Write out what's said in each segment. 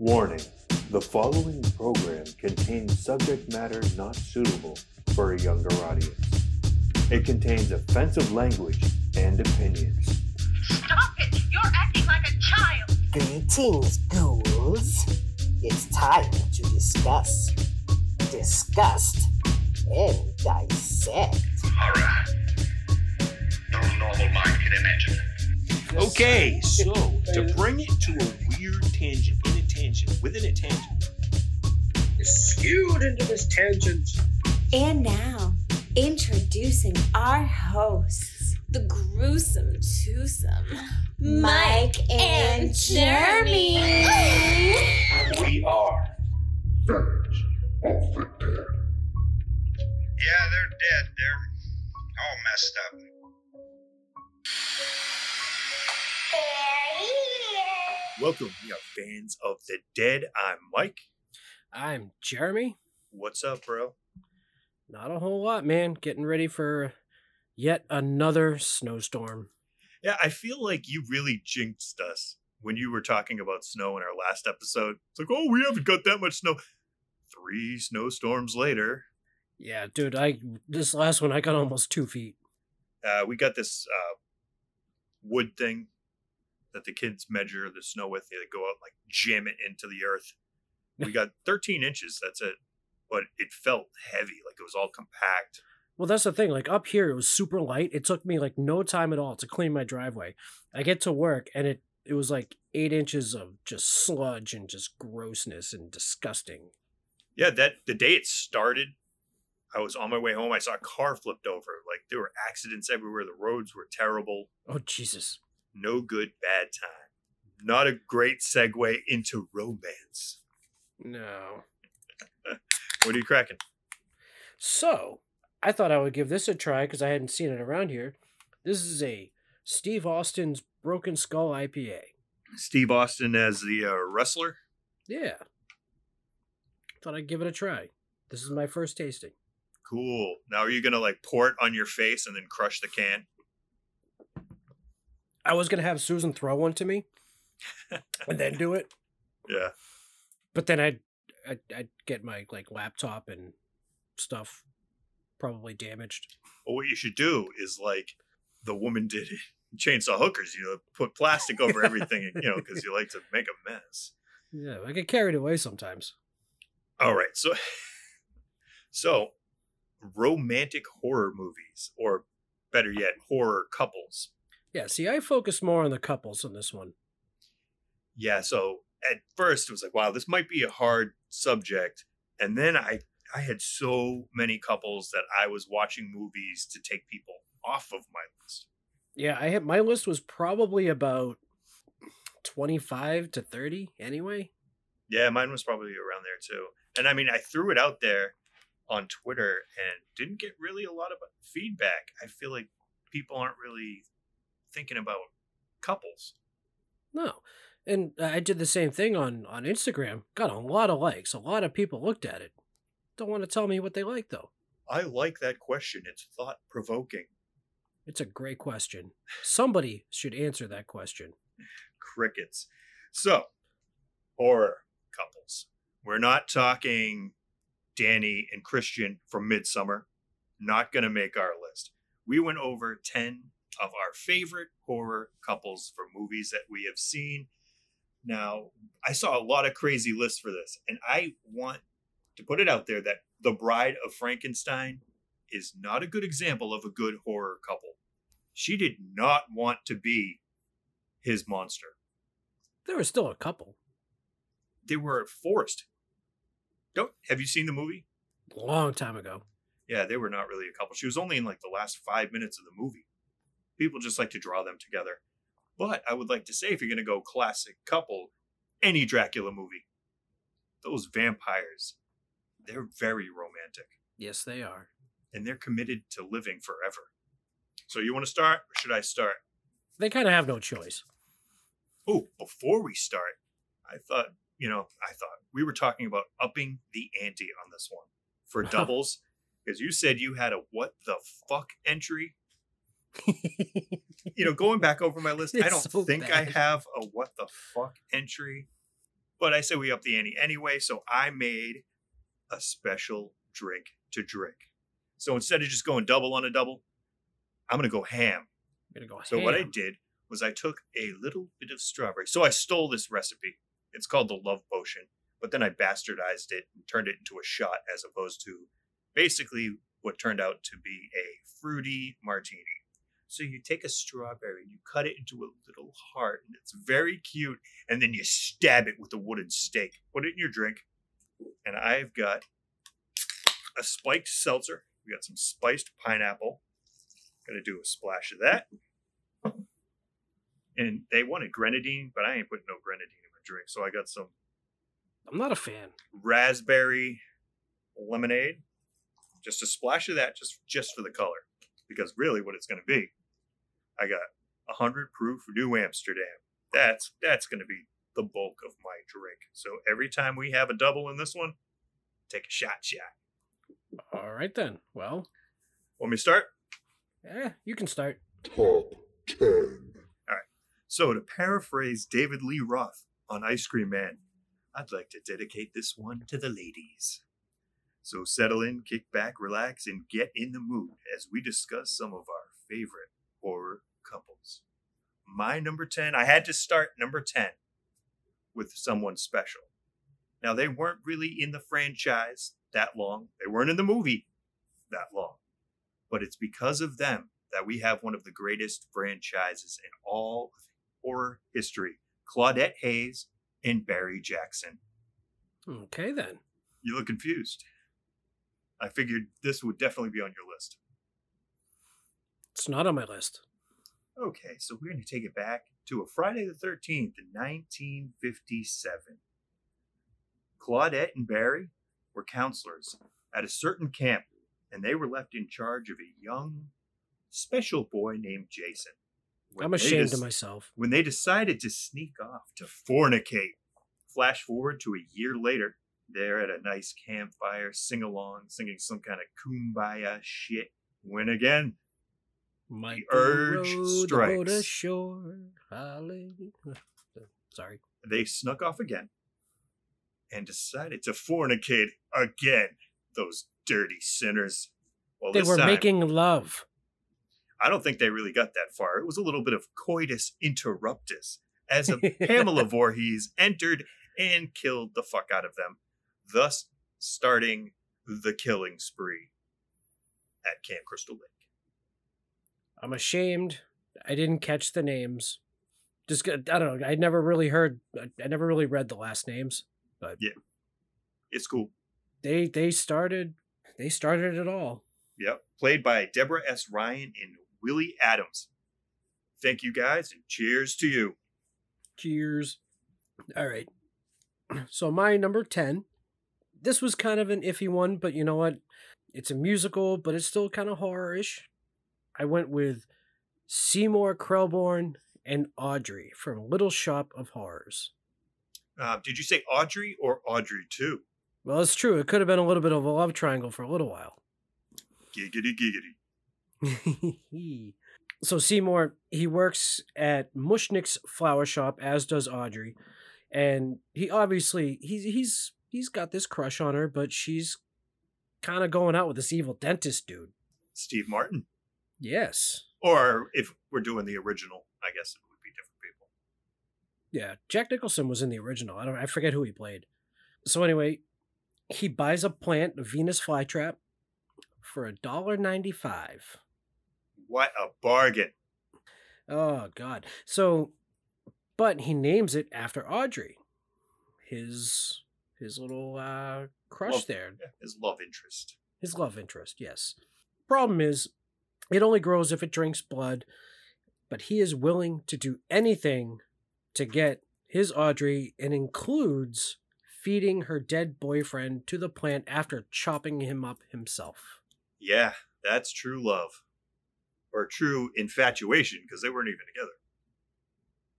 Warning the following program contains subject matter not suitable for a younger audience. It contains offensive language and opinions. Stop it! You're acting like a child! Greetings, ghouls. It's time to discuss, disgust, and dissect. Horror. No normal mind can imagine. Okay, so to bring it to a weird tangent, in a tangent, within a tangent. Skewed into this tangent. And now, introducing our hosts, the gruesome twosome, Mike and Jeremy. We are Village of the Dead. Yeah, they're dead. They're all messed up. Welcome, we are fans of the dead. I'm Mike. I'm Jeremy. What's up, bro? Not a whole lot, man. Getting ready for yet another snowstorm. Yeah, I feel like you really jinxed us when you were talking about snow in our last episode. It's like, oh, we haven't got that much snow. Three snowstorms later, Yeah, dude, I this last one I got almost two feet. uh, we got this uh, wood thing that the kids measure the snow with. They go out and, like jam it into the earth. We got 13 inches. That's it. But it felt heavy, like it was all compact. Well, that's the thing. Like up here, it was super light. It took me like no time at all to clean my driveway. I get to work and it it was like eight inches of just sludge and just grossness and disgusting. Yeah, that the day it started, I was on my way home. I saw a car flipped over. Like there were accidents everywhere. The roads were terrible. Oh Jesus! No good, bad time. Not a great segue into romance. No. What are you cracking? So I thought I would give this a try because I hadn't seen it around here. This is a Steve Austin's Broken Skull IPA. Steve Austin as the uh, wrestler. Yeah. Thought I'd give it a try. This is my first tasting. Cool. Now are you gonna like pour it on your face and then crush the can? I was gonna have Susan throw one to me and then do it, Yeah. but then I'd, I'd I'd get my like laptop and stuff probably damaged. Well, what you should do is like the woman did in Chainsaw Hookers. You know, put plastic over everything. You know, because you like to make a mess. Yeah, I get carried away sometimes. All right, so so romantic horror movies, or better yet, horror couples. Yeah, see, I focus more on the couples in this one. Yeah, so at first it was like, wow, this might be a hard subject, and then I I had so many couples that I was watching movies to take people off of my list. Yeah, I had my list was probably about twenty five to thirty anyway. Yeah, mine was probably around there too. And I mean, I threw it out there on Twitter and didn't get really a lot of feedback. I feel like people aren't really thinking about couples. No. And I did the same thing on on Instagram. Got a lot of likes. A lot of people looked at it. Don't want to tell me what they like though. I like that question. It's thought provoking. It's a great question. Somebody should answer that question. Crickets. So, horror couples. We're not talking Dani and Christian from Midsommar. Not going to make our list. We went over 10 of our favorite horror couples for movies that we have seen. Now, I saw a lot of crazy lists for this, and I want to put it out there that The Bride of Frankenstein is not a good example of a good horror couple. She did not want to be his monster. There was still a couple. They were forced. Don't have you seen the movie? A Long time ago. Yeah, they were not really a couple. She was only in like the last five minutes of the movie. People just like to draw them together. But I would like to say, if you're going to go classic couple, any Dracula movie, those vampires, they're very romantic Yes, they are. and they're committed to living forever. So you want to start, or should I start? They kind of have no choice. Oh, before we start, I thought, you know, I thought we were talking about upping the ante on this one for doubles because you said you had a what the fuck entry. You know, going back over my list, I don't so think I have a what the fuck entry. But I said we up the ante anyway, so I made a special drink to drink. So instead of just going double on a double, I'm gonna go ham. I'm gonna go So what I did was I took a little bit of strawberry. So I stole this recipe. It's called the Love Potion, but then I bastardized it and turned it into a shot as opposed to basically what turned out to be a fruity martini. So you take a strawberry, and you cut it into a little heart, and it's very cute, and then you stab it with a wooden stake. Put it in your drink, and I've got a spiked seltzer. We got some spiced pineapple. Gonna do a splash of that. And they wanted grenadine, but I ain't putting no grenadine in my drink. So I got some I'm not a fan. raspberry lemonade. Just a splash of that, just just for the color. Because really what it's gonna be, I got a hundred proof New Amsterdam. That's that's gonna be the bulk of my drink. So every time we have a double in this one, take a shot shot. All right then. Well, Want me to start? Yeah, you can start. Top 10. All right. So, to paraphrase David Lee Roth on Ice Cream Man, I'd like to dedicate this one to the ladies. So, settle in, kick back, relax, and get in the mood as we discuss some of our favorite horror couples. My number 10, I had to start number 10 with someone special. Now, they weren't really in the franchise that long, they weren't in the movie that long, but it's because of them that we have one of the greatest franchises in all of horror history Claudette Hayes and Barry Jackson. Okay then. You look confused. I figured this would definitely be on your list. It's not on my list. Okay, so we're going to take it back to a Friday the 13th in 1957. Claudette and Barry were counselors at a certain camp, and they were left in charge of a young, special boy named Jason. When I'm ashamed des- of myself. when they decided to sneak off to fornicate. Flash forward to a year later, they're at a nice campfire, sing along, singing some kind of kumbaya shit. When again, Urge row the boat strikes. ashore. Hallelujah. Sorry. they snuck off again and decided to fornicate again. Those dirty sinners. Well, They were time, making love. I don't think they really got that far. It was a little bit of coitus interruptus as a Pamela Voorhees entered and killed the fuck out of them, thus starting the killing spree at Camp Crystal Lake. I'm ashamed. I didn't catch the names. Just I don't know. I never really heard. I never really read the last names. But yeah, it's cool. They they started. They started it all. Yep. Played by Deborah S. Ryan and Willie Adams. Thank you guys and cheers to you. Cheers. All right. So my number 10. This was kind of an iffy one, but you know what? It's a musical, but it's still kind of horror-ish. I went with Seymour Krelborn and Audrey from Little Shop of Horrors. Uh, did you say Audrey or Audrey II? Well, it's true. It could have been a little bit of a love triangle for a little while. Giggity giggity. so Seymour, he works at Mushnick's flower shop, as does Audrey, and he obviously he's he's he's got this crush on her, but she's kind of going out with this evil dentist dude. Steve Martin. Yes, Or if we're doing the original, I guess it would be different people. yeah. Jack Nicholson was in the original. I don't. I forget who he played. So anyway, he buys a plant, a Venus flytrap, for a dollar ninety five. What a bargain. Oh God. So, but he names it after Audrey, his his little uh, crush Love- there, Yeah, his love interest. his love interest. Yes. Problem is, it only grows if it drinks blood. But he is willing to do anything to get his Audrey, and includes feeding her dead boyfriend to the plant after chopping him up himself. Yeah, that's true love. Or true infatuation, because they weren't even together.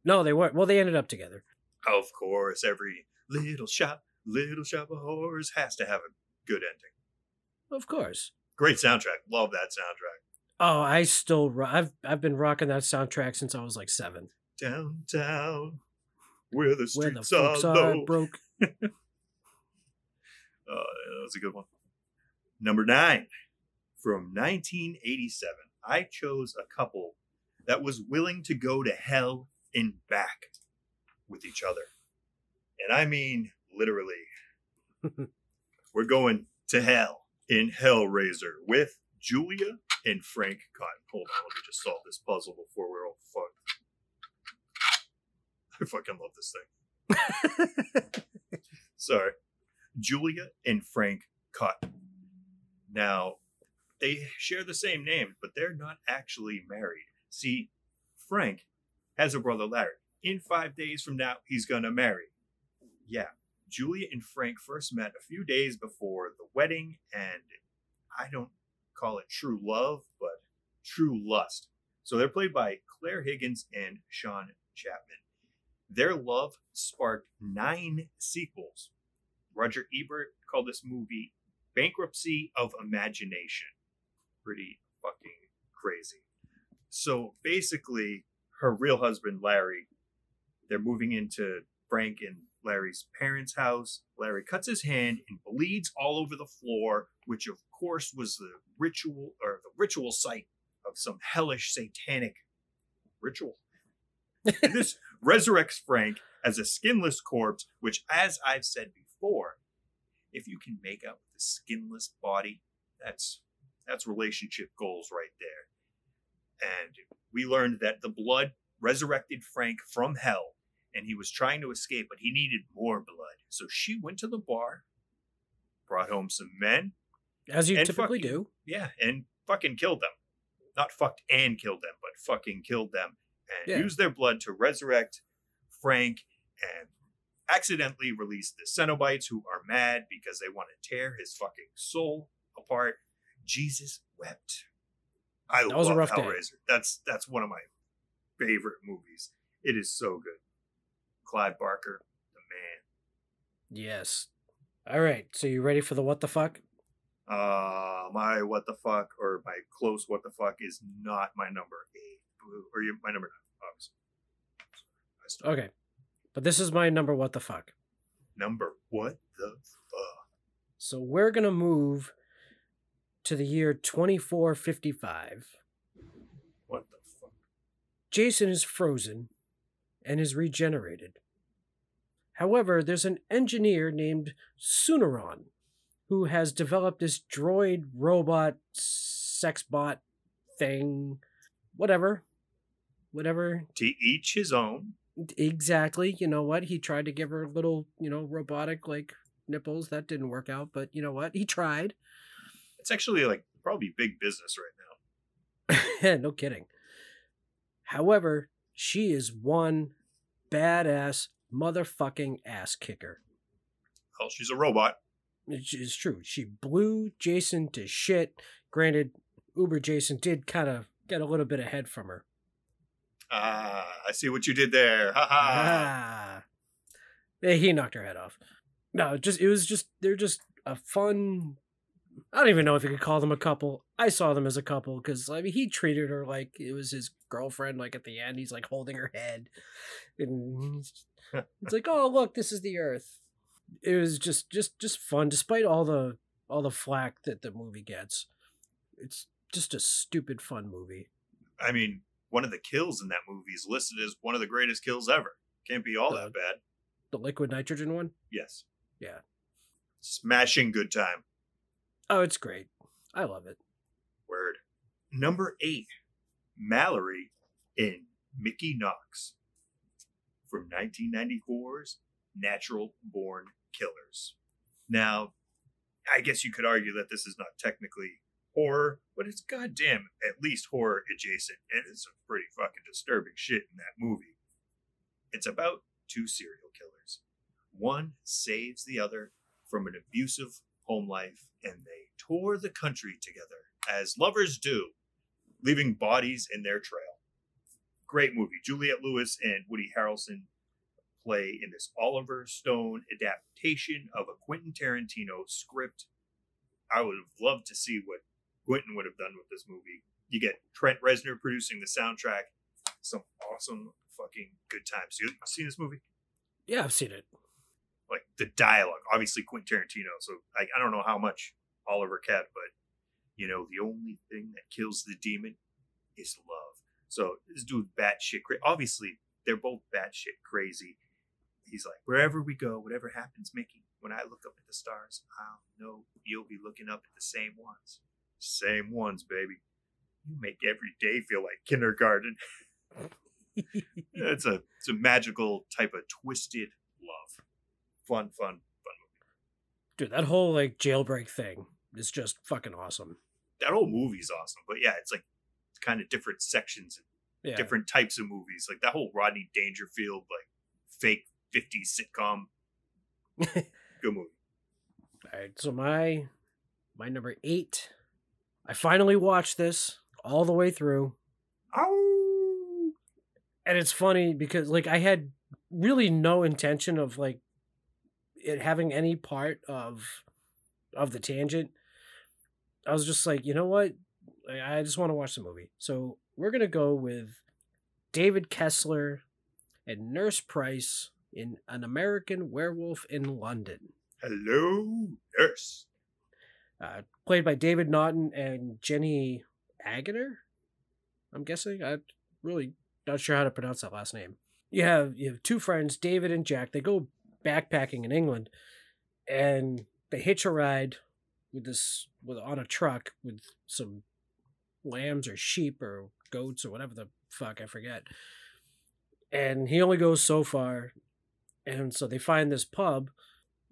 No, they weren't. Well, they ended up together. Of course, every little shop, little shop of horrors has to have a good ending. Of course. Great soundtrack. Love that soundtrack. Oh, I still ro- I've I've been rocking that soundtrack since I was like seven. Downtown. Where the Where the streets are are broke. Uh, that was a good one. Number nine, from 1987, I chose a couple that was willing to go to hell and back with each other. And I mean literally. We're going to hell in Hellraiser with Julia and Frank Cotton. Hold on, let me just solve this puzzle before we're all fucked. I fucking love this thing. Sorry. Julia and Frank Cotton. Now, they share the same name, but they're not actually married. See, Frank has a brother Larry. In five days from now, he's gonna marry. Yeah, Julia and Frank first met a few days before the wedding, and I don't call it true love, but true lust. So they're played by Claire Higgins and Sean Chapman. Their love sparked nine sequels. Roger Ebert called this movie Bankruptcy of Imagination. Pretty fucking crazy. So basically, her real husband, Larry, they're moving into Frank and Larry's parents' house. Larry cuts his hand and bleeds all over the floor, which of course was the ritual or the ritual site of some hellish satanic ritual. This resurrects Frank as a skinless corpse, which, as I've said before, if you can make out the skinless body, that's that's relationship goals right there. And we learned that the blood resurrected Frank from hell, and he was trying to escape, but he needed more blood. So she went to the bar, brought home some men, As you typically fucking- do. yeah, and fucking killed them. Not fucked and killed them, but fucking killed them and Yeah. used their blood to resurrect Frank and accidentally release the Cenobites who are mad because they want to tear his fucking soul apart. Jesus wept. I That was a love rough day. Hellraiser. That's that's one of my favorite movies. It is so good. Clive Barker, the man. Yes. All right. So you ready for the what the fuck? Uh, my what the fuck or my close what the fuck is not my number eight or my number nine. Obviously. Okay. But this is my number what the fuck. Number what the fuck? So we're going to move to the year 2455. What the fuck? Jason is frozen and is regenerated. However, there's an engineer named Tsunaron who has developed this droid robot sex bot thing. Whatever. Whatever. To each his own. Exactly. You know what? He tried to give her little, you know, robotic like nipples. That didn't work out, but you know what? He tried. It's actually like probably big business right now. no kidding. However, she is one badass motherfucking ass kicker. Well, she's a robot. Which is true. She blew Jason to shit. Granted, Uber Jason did kind of get a little bit ahead from her. Ah, I see what you did there. Ha ha. Ah. He knocked her head off. No, just it was just they're just a fun. I don't even know if you could call them a couple. I saw them as a couple because I mean he treated her like it was his girlfriend. Like at the end, he's like holding her head, and it's like, oh look, this is the Earth. It was just just just fun, despite all the all the flack that the movie gets. It's just a stupid fun movie. I mean, one of the kills in that movie is listed as one of the greatest kills ever. Can't be all Uh, that bad. The liquid nitrogen one. Yes. Yeah. Smashing good time. Oh, it's great. I love it. Word. Number eight, Mallory in Mickey Knox from 1994's Natural Born Killers. Now, I guess you could argue that this is not technically horror, but it's goddamn at least horror adjacent, and it's some pretty fucking disturbing shit in that movie. It's about two serial killers. One saves the other from an abusive home life, and they tour the country together, as lovers do, leaving bodies in their trail. Great movie. Juliette Lewis and Woody Harrelson play in this Oliver Stone adaptation of a Quentin Tarantino script. I would have loved to see what Quentin would have done with this movie. You get Trent Reznor producing the soundtrack. Some awesome fucking good times. You seen this movie? Yeah, I've seen it. Like the dialogue, obviously Quentin Tarantino. So I, I don't know how much Oliver kept, but you know, the only thing that kills the demon is love. So this dude batshit crazy. Obviously, they're both batshit crazy. He's like, wherever we go, whatever happens, Mickey, when I look up at the stars, I'll know you'll be looking up at the same ones. Same ones, baby. You make every day feel like kindergarten. it's a it's a magical type of twisted love. Fun, fun, fun movie. Dude, that whole like jailbreak thing is just fucking awesome. That whole movie's awesome. But yeah, it's like kind of different sections and Yeah. different types of movies. Like that whole Rodney Dangerfield, like fake 50s sitcom. Good movie. All right, so my my number eight. I finally watched this all the way through, Oh, and it's funny because like I had really no intention of like it having any part of of the tangent. I was just like, you know what? I I just want to watch the movie. So we're gonna go with David Kessler and Nurse Price in An American Werewolf in London. hello, nurse. uh, played by David Naughton and Jenny Agutter. I'm guessing. I'm really not sure how to pronounce that last name. You have you have two friends, David and Jack. They go backpacking in England, and they hitch a ride with this with on a truck with some lambs or sheep or goats or whatever the fuck I forget. And he only goes so far, and so they find this pub.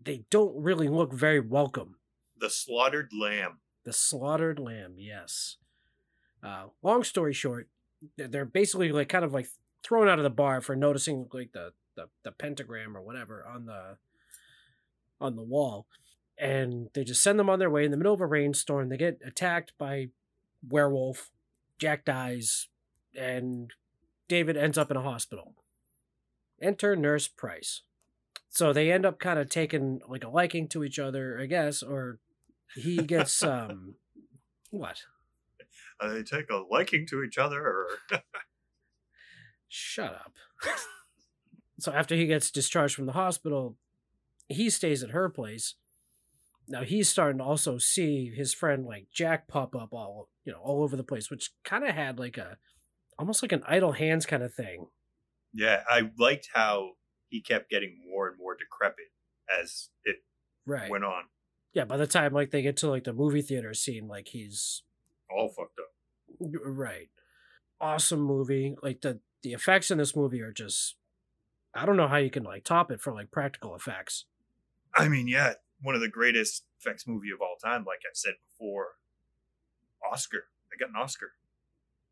They don't really look very welcome The slaughtered lamb. the slaughtered lamb, yes. Uh, long story short, they're- basically like kind of like thrown out of the bar for noticing like the, the, the pentagram or whatever on the on the wall. And they just send them on their way in the middle of a rainstorm. They get attacked by werewolf. Jack dies, and David ends up in a hospital. Enter Nurse Price. So they end up kind of taking like a liking to each other, I guess, or he gets um what? Uh, they take a liking to each other, or Shut up. so after he gets discharged from the hospital, he stays at her place. Now he's starting to also see his friend like Jack pop up all you know all over the place, which kind of had like a almost like an idle hands kind of thing. Yeah, I liked how he kept getting more and more decrepit as it Right. went on. yeah. By the time like they get to like the movie theater scene, like he's All fucked up. Right. Awesome movie. Like the the effects in this movie are just I don't know how you can like top it for like practical effects. I mean, yeah, one of the greatest effects movie of all time. Like I've said before, Oscar. They got an Oscar,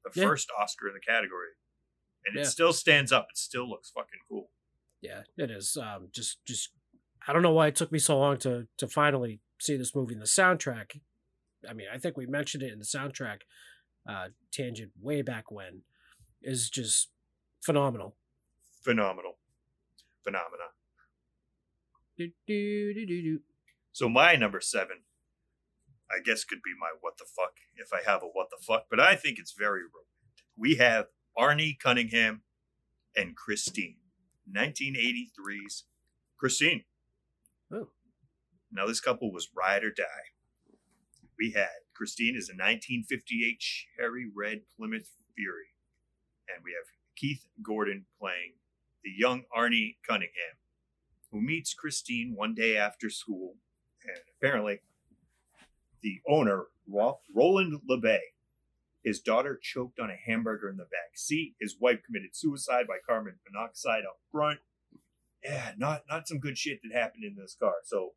the Yeah. first Oscar in the category, and Yeah. it still stands up. It still looks fucking cool. Yeah, it is. Um just just I don't know why it took me so long to to finally see this movie in the soundtrack. I mean, I think we mentioned it in the soundtrack uh tangent way back when is just phenomenal. Phenomenal, phenomena. Do, do, do, do, do. So my number seven, I guess, could be my what the fuck if I have a what the fuck, but I think it's very romantic. We have Arnie Cunningham and Christine, 1983's Christine. Oh. Now this couple was ride or die. We had Christine is a 1958 cherry red Plymouth Fury, and we have Keith Gordon playing the young Arnie Cunningham, who meets Christine one day after school and apparently the owner, Roland LeBay, his daughter choked on a hamburger in the back seat. His wife committed suicide by carbon monoxide up front. Yeah, not not some good shit that happened in this car. So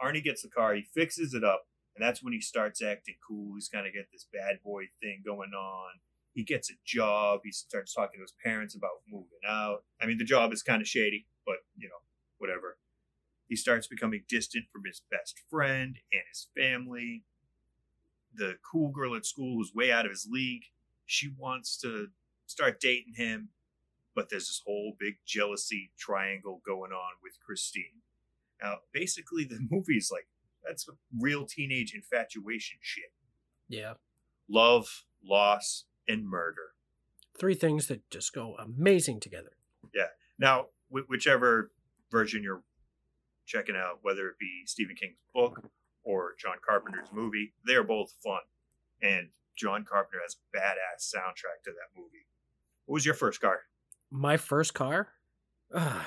Arnie gets the car, he fixes it up, and that's when he starts acting cool. He's kind of get this bad boy thing going on. He gets a job. He starts talking to his parents about moving out. I mean, the job is kind of shady, but you know, whatever. He starts becoming distant from his best friend and his family. The cool girl at school who's way out of his league, she wants to start dating him, but there's this whole big jealousy triangle going on with Christine. Now, basically, the movie's like that's real teenage infatuation shit Yeah. love, loss, and murder. Three things that just go amazing together. Yeah. Now, whichever version you're checking out, whether it be Stephen King's book or John Carpenter's movie, they are both fun. And John Carpenter has a badass soundtrack to that movie. What was your first car? My first car? Ah,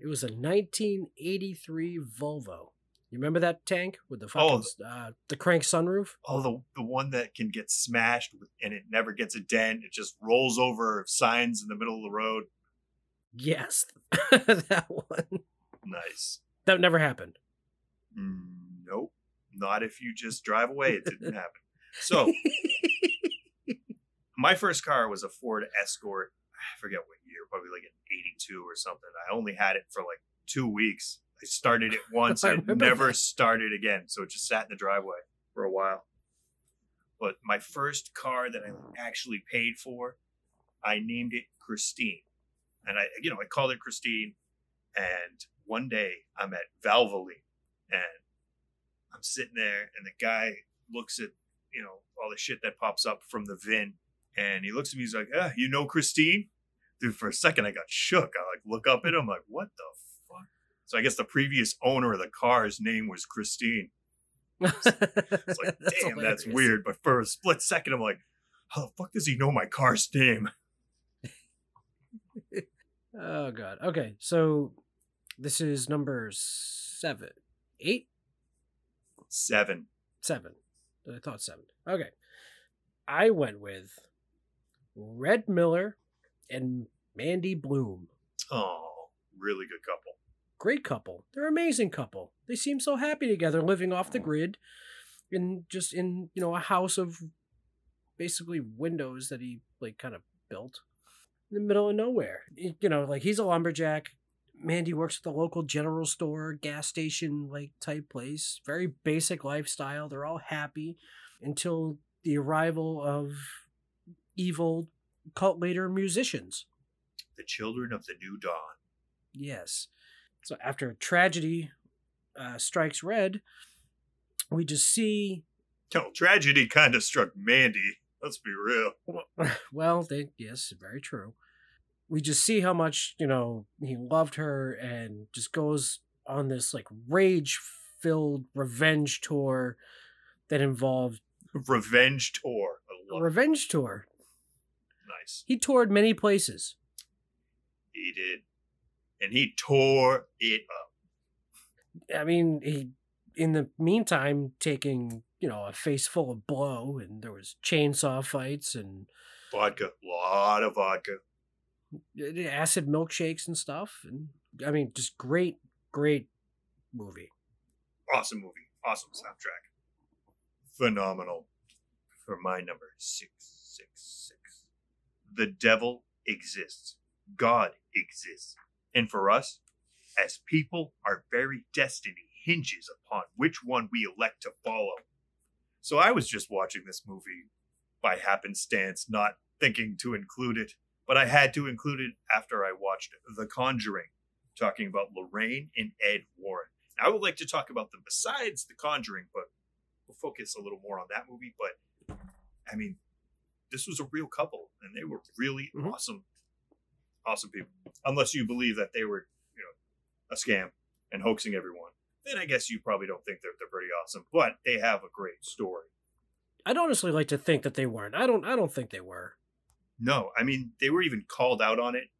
it was a 1983 Volvo. You remember that tank with the fucking uh, the crank sunroof? Oh, the the one that can get smashed and it never gets a dent. It just rolls over signs in the middle of the road. Yes, that one. Nice. That never happened. Mm. Not if you just drive away. It didn't happen. So my first car was a Ford Escort. I forget what year, probably like an 82 or something. I only had it for like two weeks. I started it once and never that. started again. So it just sat in the driveway for a while. But my first car that I actually paid for, I named it Christine. And I, you know, I called it Christine. And one day I'm at Valvoline and I'm sitting there and the guy looks at, you know, all the shit that pops up from the VIN and he looks at me, he's like, ah, you know Christine? Dude, for a second I got shook. I like look up at him, like, what the fuck? So I guess the previous owner of the car's name was Christine. It's like, damn, that's weird. But for a split second, I'm like, how the fuck does he know my car's name? Oh god. Okay, so this is number seven, eight, Seven. seven. I thought seven. Okay, I went with Red Miller and Mandy Bloom. Oh, really good couple. Great couple. They're an amazing couple. They seem so happy together, living off the mm. grid, in just in you know a house of basically windows that he like kind of built in the middle of nowhere. You know, like he's a lumberjack. Mandy works at the local general store, gas station like type place. Very basic lifestyle. They're all happy until the arrival of evil cult leader musicians. The children of the new dawn. Yes. So after tragedy uh, strikes red, we just see. No, tragedy kind of struck Mandy. Let's be real. Well, they yes, very true. We just see how much you know he loved her, and just goes on this like rage-filled revenge tour that involved Revenge tour. I a love it. revenge tour. Nice. He toured many places. He did. And he tore it up. I mean, he in the meantime taking you know a face full of blow, and there was chainsaw fights and Vodka. A lot of vodka. Acid milkshakes and stuff. And I mean, just great, great movie. Awesome movie. Awesome soundtrack. Phenomenal. For my number six six six. The devil exists. God exists. And for us, as people, our very destiny hinges upon which one we elect to follow. So I was just watching this movie by happenstance, not thinking to include it, but I had to include it after I watched The Conjuring, talking about Lorraine and Ed Warren. I would like to talk about them besides The Conjuring, but we'll focus a little more on that movie. But I mean, this was a real couple, and they were really Mhm. awesome, awesome people. Unless you believe that they were, you know, a scam and hoaxing everyone, then I guess you probably don't think they're they're pretty awesome. But they have a great story. I'd honestly like to think that they weren't. I don't. I don't think they were. No, I mean they were even called out on it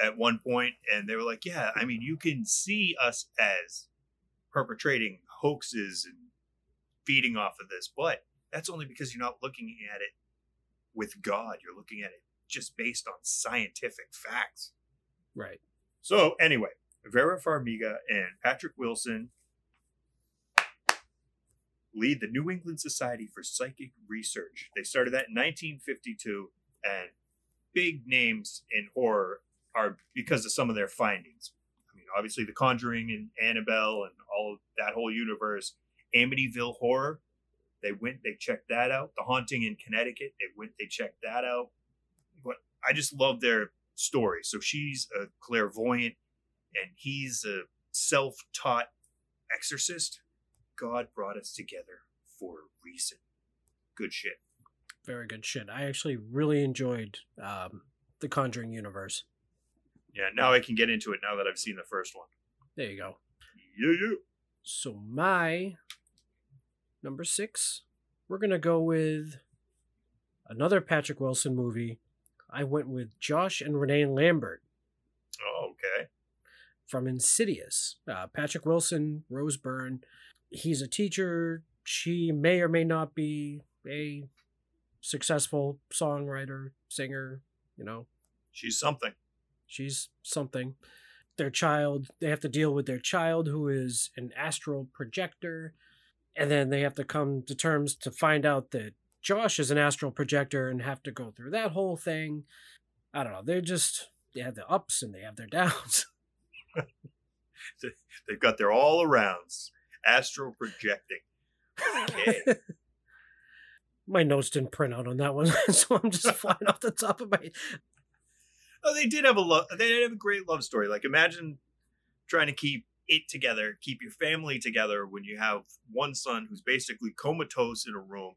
at one point, and they were like, "Yeah, I mean you can see us as perpetrating hoaxes and feeding off of this, but that's only because you're not looking at it with God. You're looking at it just based on scientific facts." Right. So anyway, Vera Farmiga and Patrick Wilson lead the New England Society for Psychic Research. They started that in 1952, and big names in horror are because of some of their findings. I mean, obviously, The Conjuring and Annabelle and all of that whole universe. Amityville Horror, they went, they checked that out. The Haunting in Connecticut, they went, they checked that out. But I just love their story. So she's a clairvoyant, and he's a self-taught exorcist. God brought us together for a reason. Good shit. Very good shit. I actually really enjoyed um, the Conjuring universe. Yeah, now I can get into it now that I've seen the first one. There you go. Yeah, yeah. So my number six, we're gonna go with another Patrick Wilson movie. I went with Josh and Renai Lambert Oh, okay. from Insidious. Uh, Patrick Wilson, Rose Byrne. He's a teacher. She may or may not be a successful songwriter, singer. You know, She's something. she's something. Their child, they have to deal with their child who is an astral projector. And then they have to come to terms to find out that Josh is an astral projector and have to go through that whole thing. I don't know. They're just, they have their ups and they have their downs. They've got their all arounds. Astral projecting. Okay. My notes didn't print out on that one, so I'm just flying off the top of my. Oh, they did have a love. They did have a great love story. Like imagine trying to keep it together, keep your family together when you have one son who's basically comatose in a room,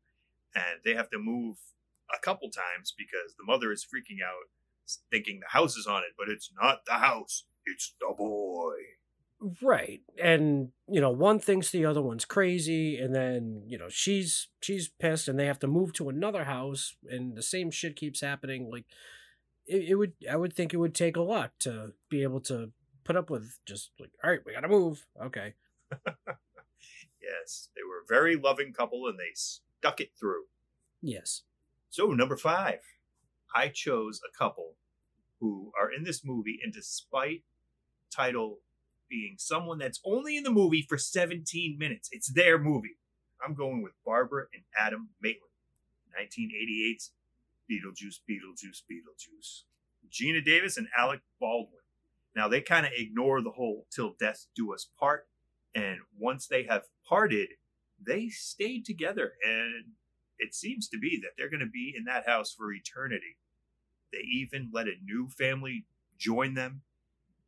and they have to move a couple times because the mother is freaking out, thinking the house is on it, but it's not the house. It's the boy. Right. And, you know, one thinks the other one's crazy and then, you know, she's she's pissed and they have to move to another house and the same shit keeps happening. Like it, it would I would think it would take a lot to be able to put up with just like, all right, we gotta move. Okay. Yes, they were a very loving couple and they stuck it through. Yes. So, number five, I chose a couple who are in this movie, and despite title being someone that's only in the movie for 17 minutes, it's their movie. I'm going with Barbara and Adam Maitland, 1988's Beetlejuice, Beetlejuice, Beetlejuice. Geena Davis and Alec Baldwin. Now, they kind of ignore the whole till death do us part, and once they have parted, they stayed together, and it seems to be that they're going to be in that house for eternity. They even let a new family join them.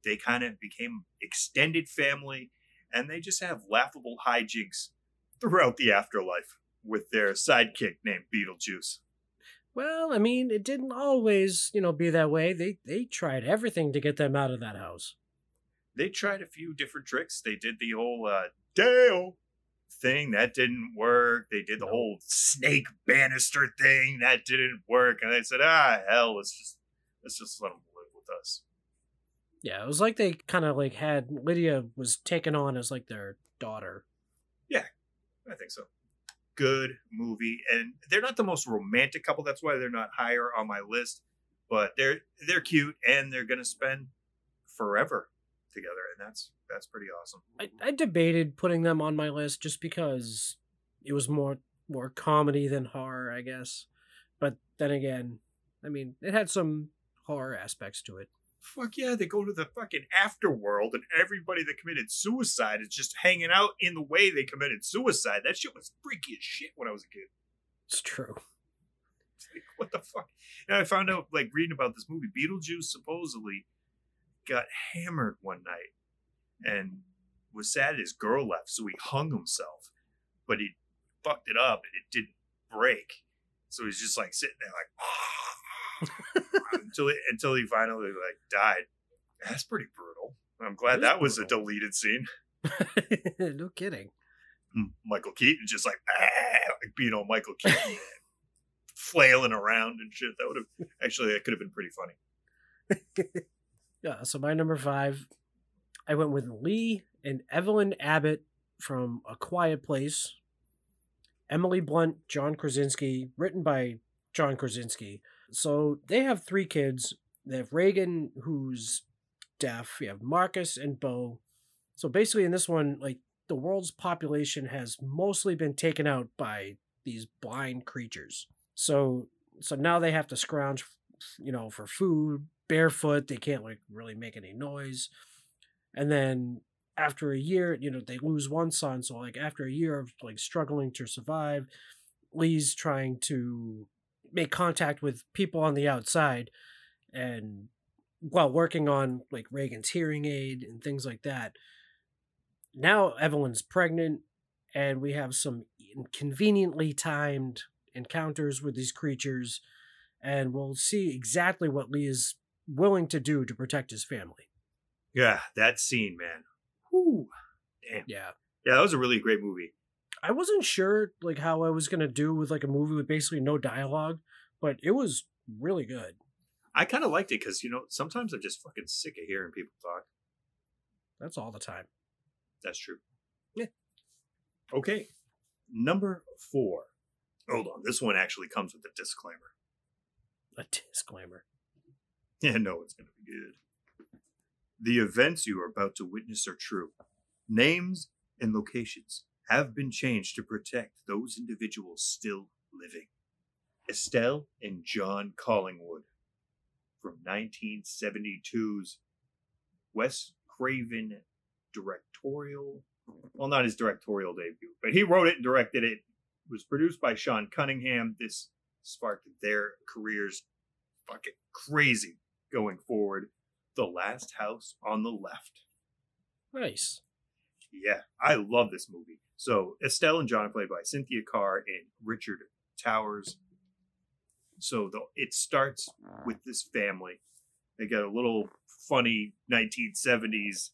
They kind of became extended family, and they just have laughable hijinks throughout the afterlife with their sidekick named Beetlejuice. Well, I mean, it didn't always, you know, be that way. They they tried everything to get them out of that house. They tried a few different tricks. They did the whole uh, Dale thing that didn't work. They did the No. whole snake banister thing that didn't work, and they said, "Ah, hell, let's just let's just let them live with us." Yeah, it was like they kind of like had Lydia was taken on as like their daughter. Yeah, I think so. Good movie, and they're not the most romantic couple. That's why they're not higher on my list. But they're they're cute, and they're gonna spend forever together, and that's that's pretty awesome. I, I debated putting them on my list just because it was more more comedy than horror, I guess. But then again, I mean, it had some horror aspects to it. Fuck yeah, they go to the fucking afterworld, and everybody that committed suicide is just hanging out in the way they committed suicide. That shit was freaky as shit when I was a kid. It's true. It's like, what the fuck? And I found out, like, reading about this movie, Beetlejuice supposedly got hammered one night and was sad his girl left, so he hung himself. But he fucked it up and it didn't break. So he's just like sitting there like until he, until he finally like died. That's pretty brutal. I'm glad that was a deleted scene. no kidding. Michael Keaton just like, ah, like being on Michael Keaton, flailing around and shit. That would have actually that could have been pretty funny. Yeah, so my number five, I went with Lee and Evelyn Abbott from A Quiet Place. Emily Blunt, John Krasinski, written by John Krasinski. So they have three kids. They have Reagan, who's deaf. You have Marcus and Beau. So basically, in this one, like the world's population has mostly been taken out by these blind creatures. So so now they have to scrounge, you know, for food barefoot. They can't like really make any noise. And then after a year, you know, they lose one son. So like after a year of like struggling to survive, Lee's trying to make contact with people on the outside and while working on like Reagan's hearing aid and things like that. Now Evelyn's pregnant and we have some conveniently timed encounters with these creatures and we'll see exactly what Lee is willing to do to protect his family. Yeah, that scene, man. Whew. Damn. Yeah. Yeah, that was a really great movie. I wasn't sure like how I was gonna do with like a movie with basically no dialogue, but it was really good. I kind of liked it because you know sometimes I'm just fucking sick of hearing people talk. That's all the time. That's true. Yeah. Okay. Number four. Hold on. This one actually comes with a disclaimer. A disclaimer. Yeah, no, it's going to be good. The events you are about to witness are true. Names and locations have been changed to protect those individuals still living. Estelle and John Collingwood from 1972's Wes Craven directorial, well, not his directorial debut, but he wrote it and directed it. It was produced by Sean Cunningham. This sparked their careers fucking crazy going forward. The Last House on the Left. Nice. Yeah, I love this movie. So Estelle and John are played by Cynthia Carr and Richard Towers. So the, it starts with this family. They got a little funny 1970s,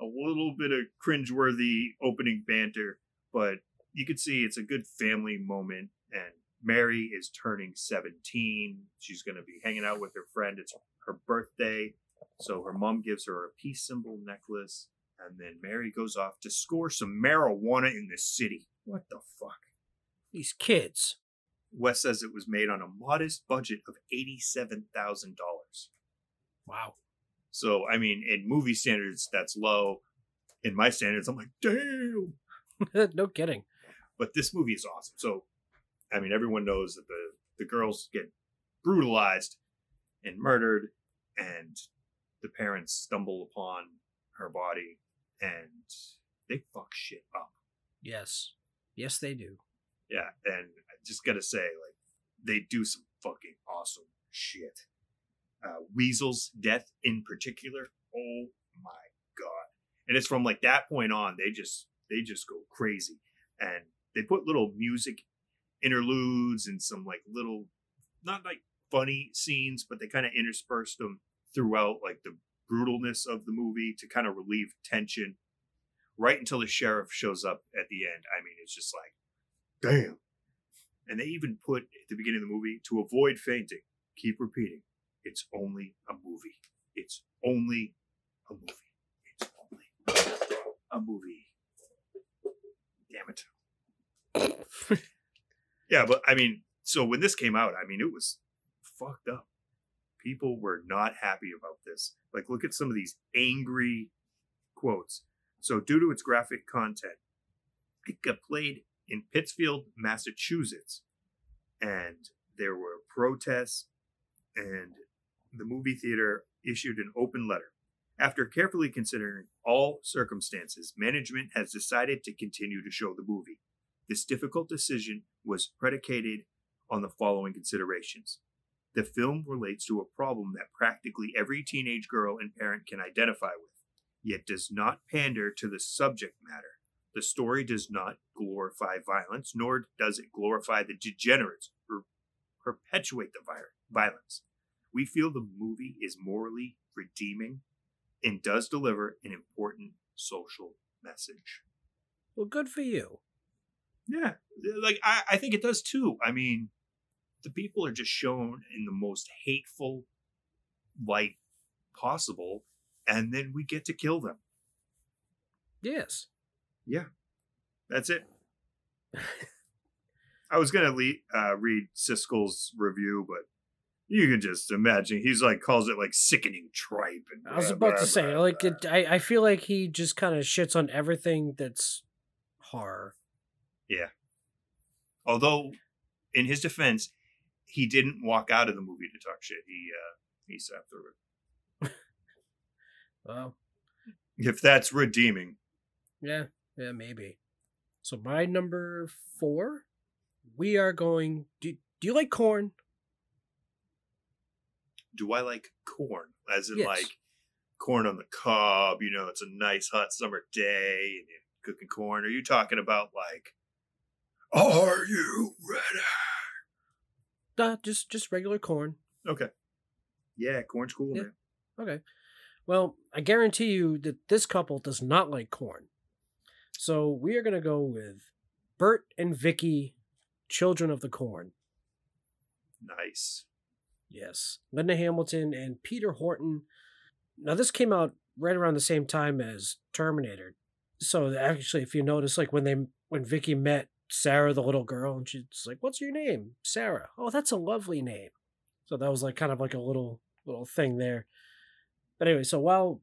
a little bit of cringeworthy opening banter, but you can see it's a good family moment. And Mary is turning 17. She's going to be hanging out with her friend. It's her birthday. So her mom gives her a peace symbol necklace. And then Mary goes off to score some marijuana in the city. What the fuck? These kids. Wes says it was made on a modest budget of $87,000. Wow. So, I mean, in movie standards, that's low. In my standards, I'm like, damn. no kidding. But this movie is awesome. So, I mean, everyone knows that the, the girls get brutalized and murdered, and the parents stumble upon her body and they fuck shit up. Yes. Yes, they do. Yeah, and I just gotta say, like, they do some fucking awesome shit. Uh, Weasel's death in particular, oh my god! And it's from like that point on, they just they just go crazy, and they put little music interludes and some like little, not like funny scenes, but they kind of interspersed them throughout like the brutalness of the movie to kind of relieve tension right until the sheriff shows up at the end. I mean, it's just like, damn. And they even put at the beginning of the movie to avoid fainting, keep repeating, it's only a movie. It's only a movie. It's only a movie. Damn it. yeah, but I mean, so when this came out, I mean, it was fucked up. People were not happy about this. Like, look at some of these angry quotes. So, due to its graphic content, it got played in Pittsfield, Massachusetts, and there were protests, and the movie theater issued an open letter. After carefully considering all circumstances, management has decided to continue to show the movie. This difficult decision was predicated on the following considerations. The film relates to a problem that practically every teenage girl and parent can identify with, yet does not pander to the subject matter. The story does not glorify violence, nor does it glorify the degenerates or perpetuate the vi- violence. We feel the movie is morally redeeming and does deliver an important social message. Well, good for you. Yeah, like I, I think it does too. I mean, the people are just shown in the most hateful light possible, and then we get to kill them. Yes. Yeah, that's it. I was gonna le- uh, read Siskel's review, but you can just imagine he's like calls it like sickening tripe. And I was blah, about blah, to say, blah, like, blah. it, I, I feel like he just kind of shits on everything that's horror. Yeah. Although, in his defense, he didn't walk out of the movie to talk shit. He uh, he sat through it. Well, If that's redeeming, yeah, yeah, maybe. So my number four, we are going. Do, do you like corn? do I like corn? As in, Yes. like corn on the cob. You know, it's a nice hot summer day and you're cooking corn. Are you talking about like? Are you ready? Nah, just just regular corn. Okay. Yeah, corn's cool, Yeah. man. Okay. Well, I guarantee you that this couple does not like corn. So we are going to go with Burt and Vicky, Children of the Corn. Nice. Yes. Linda Hamilton and Peter Horton. Now, this came out right around the same time as Terminator. So actually, if you notice, like when they when Vicky met Sarah, the little girl, and she's like, "What's your name?" Sarah. Oh, that's a lovely name. So that was like kind of like a little little thing there. But anyway, so while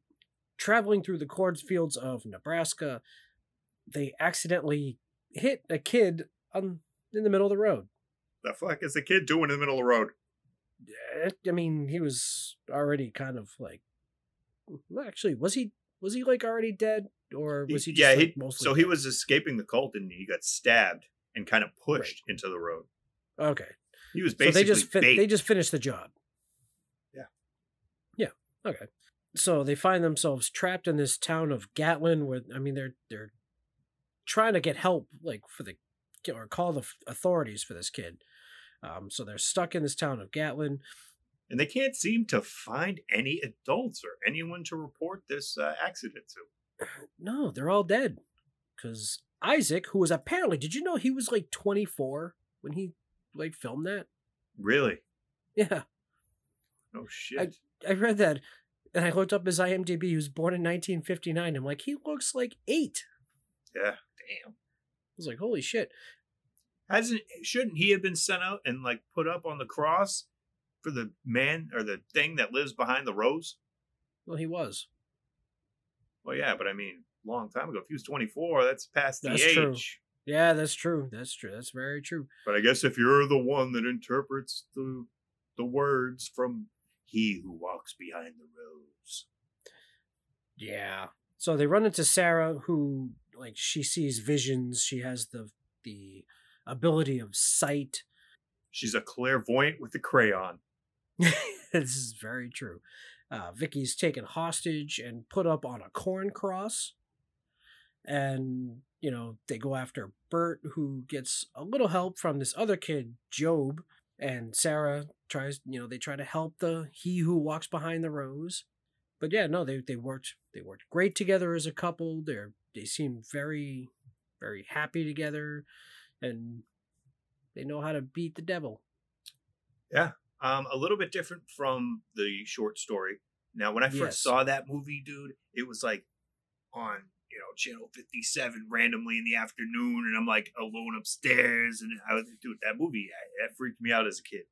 traveling through the cornfields of Nebraska, they accidentally hit a kid on in the middle of the road. The fuck is the kid doing in the middle of the road? Eh, I mean, he was already kind of like. Actually, was he was he like already dead, or was he? Just, yeah, like, he, mostly. so he was escaping the cult and he got stabbed and kind of pushed into the road. okay. He was So basically they just fin- they just finished the job. Yeah. Yeah. Okay. So they find themselves trapped in this town of Gatlin, where I mean they're they're trying to get help, like for the or call the authorities for this kid. Um, so they're stuck in this town of Gatlin. And they can't seem to find any adults or anyone to report this uh, accident to. No, they're all dead. Because Isaac, who was apparently, did you know he was like 24 when he like filmed that? Really? Yeah, Oh shit. I read that, and I looked up his IMDb. He was born in 1959. I'm like, he looks like eight. yeah. Damn. I was like, holy shit. Hasn't shouldn't he have been sent out and like put up on the cross for the man or the thing that lives behind the rose? Well, he was. Well, yeah, but I mean, long time ago. If he was 24, that's past the That's age. true. Yeah, that's true. That's true. That's very true. But I guess if you're the one that interprets the the words from he who walks behind the rose. Yeah. So they run into Sarah, who like she sees visions. She has the the ability of sight. She's a clairvoyant with a crayon. this is very true. Uh, Vicky's taken hostage and put up on a corn cross. And, you know, they go after Burt, who gets a little help from this other kid, Job. And Sarah tries, you know, they try to help the he who walks behind the rose. But yeah, no, they, they worked they worked great together as a couple. They're they seem very, very happy together and they know how to beat the devil. Um, a little bit different from the short story. Now, when I first Yes. saw that movie, dude, it was like on you know channel fifty seven randomly in the afternoon, and I'm like alone upstairs, and I was dude, that movie that freaked me out as a kid.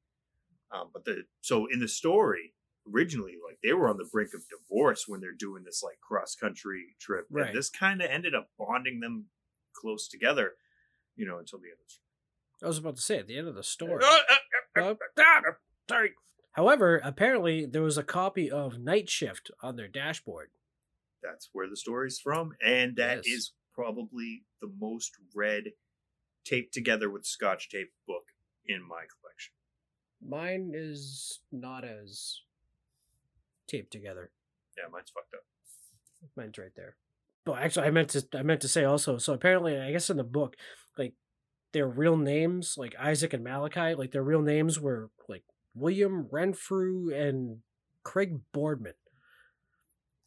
Um, but the so in the story originally, like they were on the brink of divorce when they're doing this like cross country trip, Right. and this kind of ended up bonding them close together, you know, until the end of the I was about to say at the end of the story. Uh, uh, Uh, sorry. However, apparently there was a copy of Night Shift on their dashboard. that's where the story's from and that is Yes. probably the most read taped together with scotch tape book in my collection Mine is not as taped together. yeah mine's fucked up Mine's right there. But actually, I meant to I meant to say also. So apparently, I guess in the book, like their real names, like Isaac and Malachi, like their real names were like William Renfrew and Craig Boardman.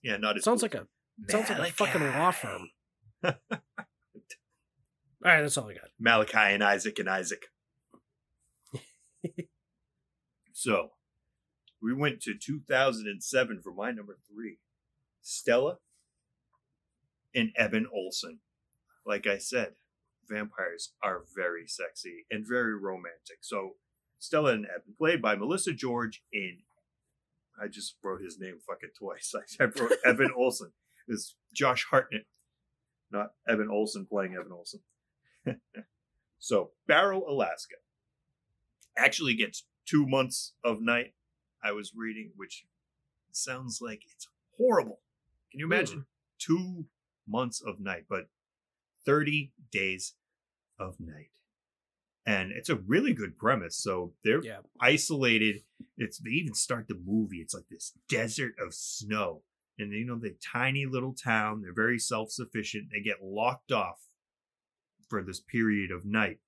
yeah not as Sounds cool. like a sounds like a fucking law firm. All right, that's all I got. malachi and isaac and isaac so we went to 2007 for my number three stella and eben Olson. like i said vampires are very sexy and very romantic so stella and eben played by melissa george in i just wrote his name fucking twice. I, wrote eben olsen. Is josh hartnett not Evan Olson playing Evan Olson. so barrow alaska. Actually gets two months of night i was reading which sounds like it's horrible. Can you hmm. imagine? Two months of night but 30 days of night and it's a really good premise so they're Yeah. isolated it's they even start the movie it's like this desert of snow and you know the tiny little town they're very self-sufficient they get locked off for this period of night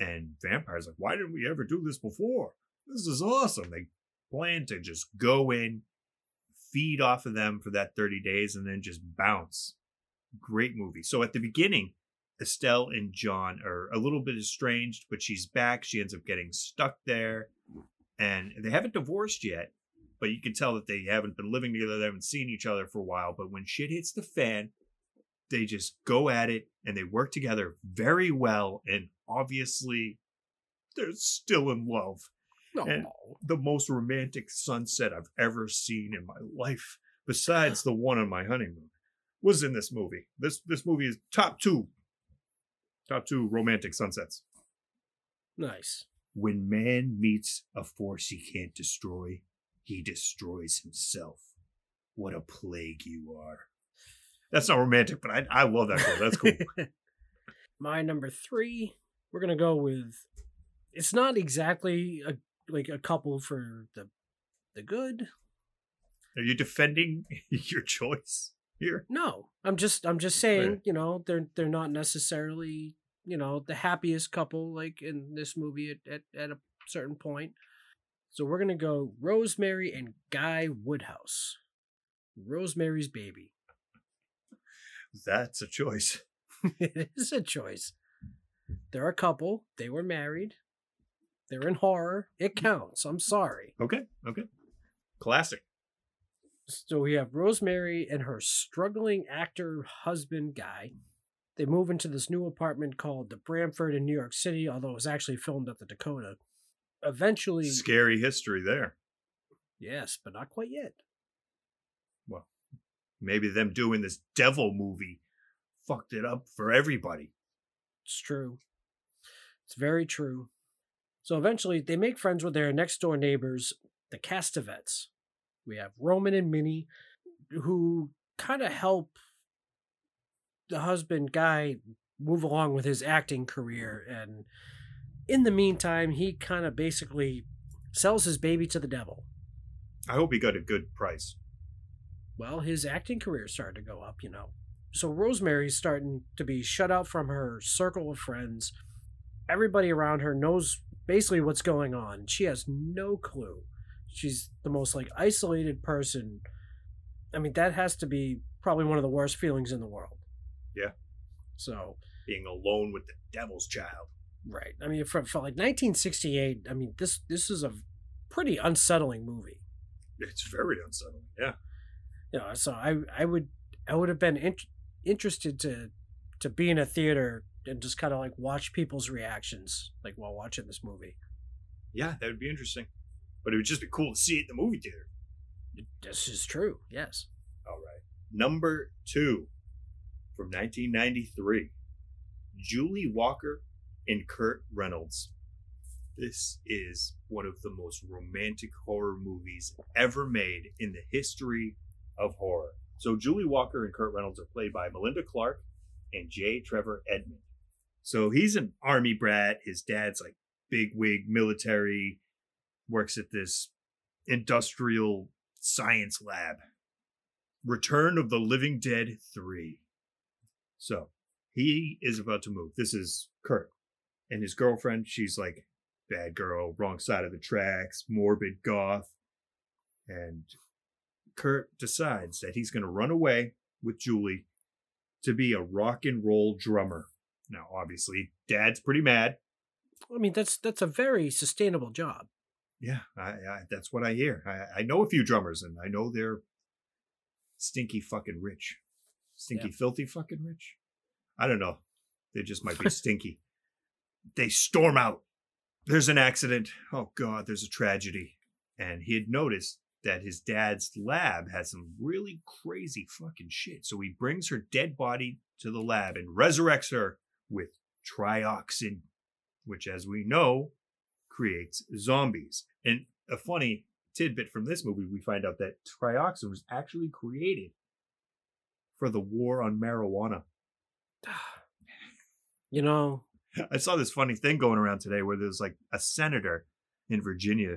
and vampires like why didn't we ever do this before this is awesome they plan to just go in, feed off of them for that 30 days, and then just bounce. Great movie. So at the beginning, Estelle and John are a little bit estranged, but she's back. She ends up getting stuck there, and they haven't divorced yet. But you can tell that they haven't been living together. They haven't seen each other for a while. But when shit hits the fan, they just go at it and they work together very well. And obviously, they're still in love. No. And the most romantic sunset I've ever seen in my life, besides the one on my honeymoon, was in this movie. This this movie is top two, top two romantic sunsets. Nice. When man meets a force he can't destroy, he destroys himself. What a plague you are. That's not romantic, but I I love that quote. That's cool. My number three, we're gonna go with. It's not exactly a like a couple for the the good. Are you defending your choice here? No, I'm just I'm just saying, Right. you know, they're they're not necessarily you know the happiest couple like in this movie at at, at a certain point. So we're gonna go Rosemary and Guy Woodhouse. Rosemary's Baby. That's a choice. it is a choice. They're a couple. They were married. They're in horror. It counts. I'm sorry. Okay, okay. Classic. So we have Rosemary and her struggling actor husband guy. They move into this new apartment called the Bramford in New York City, although it was actually filmed at the Dakota. Eventually, Scary history there. yes, but not quite yet. Well, maybe them doing this devil movie fucked it up for everybody. It's true. It's very true. So eventually, they make friends with their next door neighbors, the Castevets. We have Roman and Minnie, who kind of help the husband guy move along with his acting career. And in the meantime, he kind of basically sells his baby to the devil. I hope he got a good price. well, his acting career started to go up, you know. So Rosemary's starting to be shut out from her circle of friends. Everybody around her knows basically what's going on. She has no clue. She's the most like isolated person. I mean, that has to be probably one of the worst feelings in the world. Yeah. So, Being alone with the devil's child. right. I mean, for, for like 1968, I mean, this this is a pretty unsettling movie. It's very unsettling. Yeah. you know so i i would i would have been in, interested to to be in a theater and just kind of like watch people's reactions like while watching this movie Yeah, that would be interesting. But it would just be cool to see it in the movie theater. this is true yes All right. Number two from 1993 Julie Walker and Curt Reynolds. This is one of the most romantic horror movies ever made in the history of horror. So, Julie Walker and Curt Reynolds are played by Melinda Clarke and J. Trevor Edmond. So, he's an army brat. His dad's like big wig military, works at this industrial science lab. Return of the Living Dead 3. So, he is about to move. This is Curt. And his girlfriend, she's like, bad girl, wrong side of the tracks, morbid goth. And Curt decides that he's going to run away with Julie to be a rock and roll drummer. Now, obviously, dad's pretty mad. i mean that's that's a very sustainable job Yeah, I, I, that's what I hear. I, I know a few drummers, and I know they're stinky fucking rich, stinky filthy fucking rich. I don't know. They just might be stinky. They storm out. There's an accident. Oh god, there's a tragedy. And he had noticed that his dad's lab had some really crazy fucking shit. So he brings her dead body to the lab and resurrects her with trioxin, which, as we know, creates zombies. And a funny tidbit from this movie, we find out that trioxin was actually created for the war on marijuana. you know I saw this funny thing going around today where there's like a senator in Virginia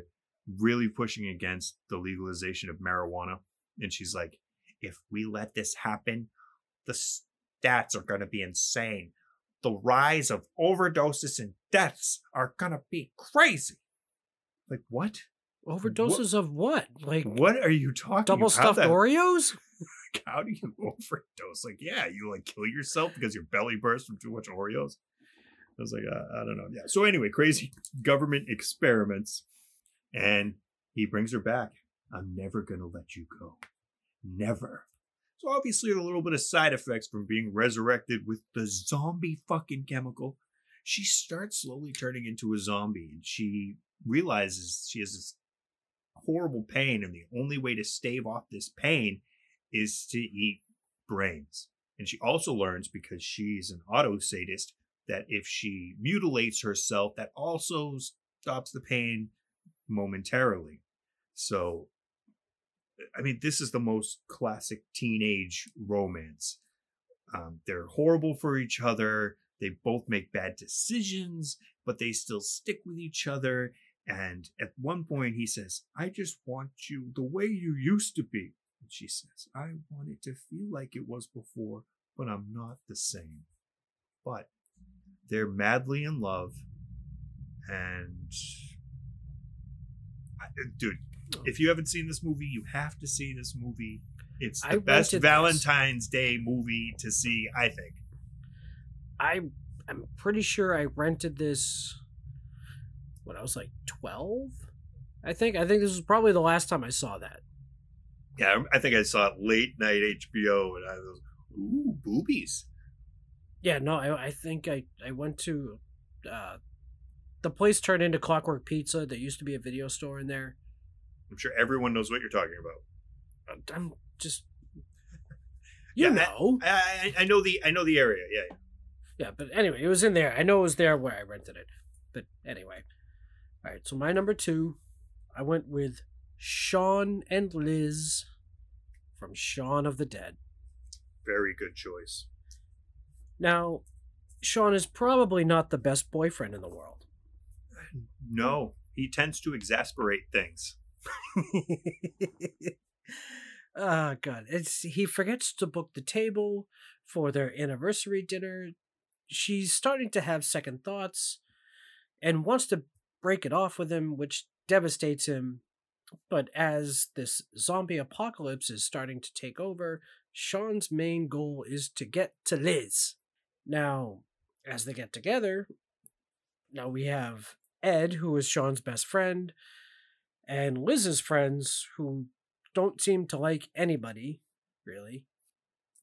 really pushing against the legalization of marijuana. And she's like, if we let this happen, the stats are going to be insane. The rise of overdoses and deaths are going to be crazy. Like, what? Overdoses of what? Like What are you talking Double about? stuffed the- Oreos? How do you overdose? Like, yeah, you like kill yourself because your belly burst from too much Oreos. I was like, uh, I don't know. Yeah. So anyway, crazy government experiments, and he brings her back. I'm never gonna let you go, never. So obviously, a little bit of side effects from being resurrected with the zombie fucking chemical. She starts slowly turning into a zombie, and she realizes she has this horrible pain, and the only way to stave off this pain is to eat brains. And she also learns because she's an auto sadist that if she mutilates herself, that also stops the pain momentarily. So, I mean, this is the most classic teenage romance. Um, they're horrible for each other. They both make bad decisions, but they still stick with each other. And at one point, he says, I just want you the way you used to be. And she says, I want it to feel like it was before, but I'm not the same. But they're madly in love. And, dude, if you haven't seen this movie, you have to see this movie. It's the I best rented this. Valentine's Day movie to see, I think. I I'm pretty sure I rented this when I was like 12. I think I think this was probably the last time I saw that. Yeah, I think I saw it late night HBO, and I was, ooh, boobies. Yeah, no, I I think I I went to uh the place turned into Clockwork Pizza. There used to be a video store in there. I'm sure everyone knows what you're talking about. I'm- just you Yeah, know. I, I I know the I know the area. Yeah, Yeah, but anyway, it was in there. I know it was there where I rented it. But anyway. All right, so my number 2, I went with Shaun and Liz from Shaun of the Dead. very good choice. Now, Shaun is probably not the best boyfriend in the world. No, he tends to exasperate things. oh god, it's he forgets to book the table for their anniversary dinner. She's starting to have second thoughts and wants to break it off with him, which devastates him. But as this zombie apocalypse is starting to take over, Shaun's main goal is to get to Liz. Now, as they get together, now we have Ed, who is Shaun's best friend, and Liz's friends, who don't seem to like anybody, really.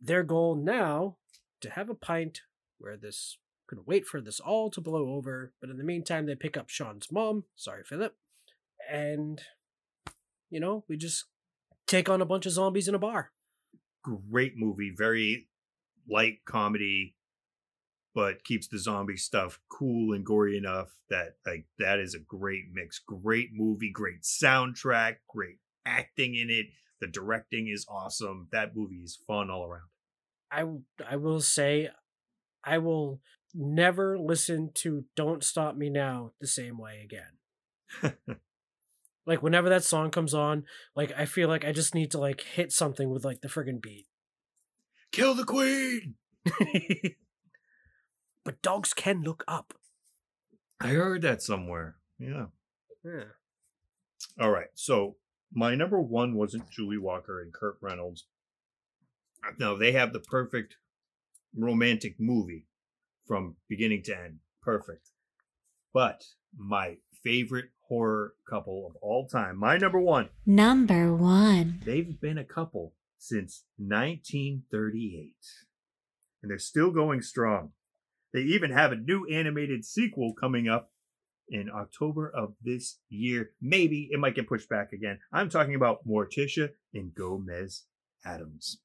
Their goal now to have a pint where this could wait for this all to blow over, but in the meantime they pick up Shaun's mom, sorry Philip, and you know, we just take on a bunch of zombies in a bar. Great movie, very light comedy, but keeps the zombie stuff cool and gory enough that like that is a great mix. Great movie, great soundtrack, great acting in it. The directing is awesome. That movie is fun all around. I I will say I will never listen to Don't Stop Me Now the same way again. Like whenever that song comes on, like I feel like I just need to like hit something with like the friggin' beat. Kill the queen. but dogs can look up. I heard that somewhere. Yeah. Yeah. All right. So my number one wasn't Julie Walker and Curt Reynolds. No, they have the perfect romantic movie from beginning to end. Perfect. But my favorite horror couple of all time, my number one, Number one. they've been a couple since 1938. And they're still going strong. They even have a new animated sequel coming up in October of this year. Maybe it might get pushed back again. I'm talking about Morticia and Gomez Addams.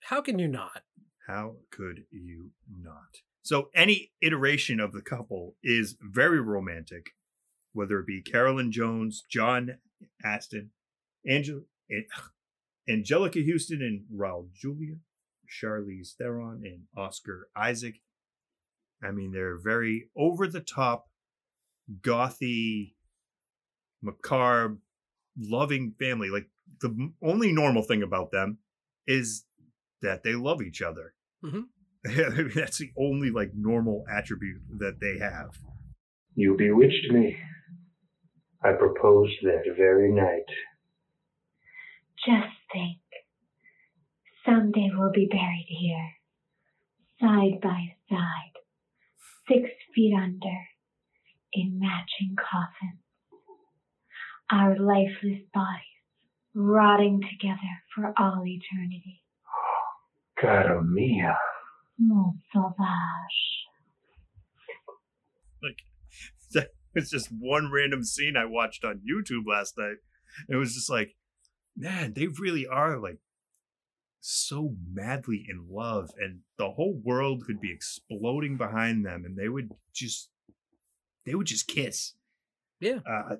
How can you not? How could you not? So, any iteration of the couple is very romantic, whether it be Carolyn Jones, John Astin, Angel, eh, Anjelica Huston, and Raul Julia, Charlize Theron, and Oscar Isaac. I mean, they're very over the top, gothy, macabre, loving family. Like, the only normal thing about them is that they love each other. Mhm. That's the only like normal attribute that they have. You bewitched me. I proposed that very night. Just think. Someday we'll be buried here, side by side, six feet under, in matching coffins. Our lifeless bodies rotting together for all eternity. Cara mia. Mon sauvage. Like it's just one random scene I watched on YouTube last night. It was just like, man, they really are like so madly in love, and the whole world could be exploding behind them, and they would just they would just kiss. Yeah. Uh,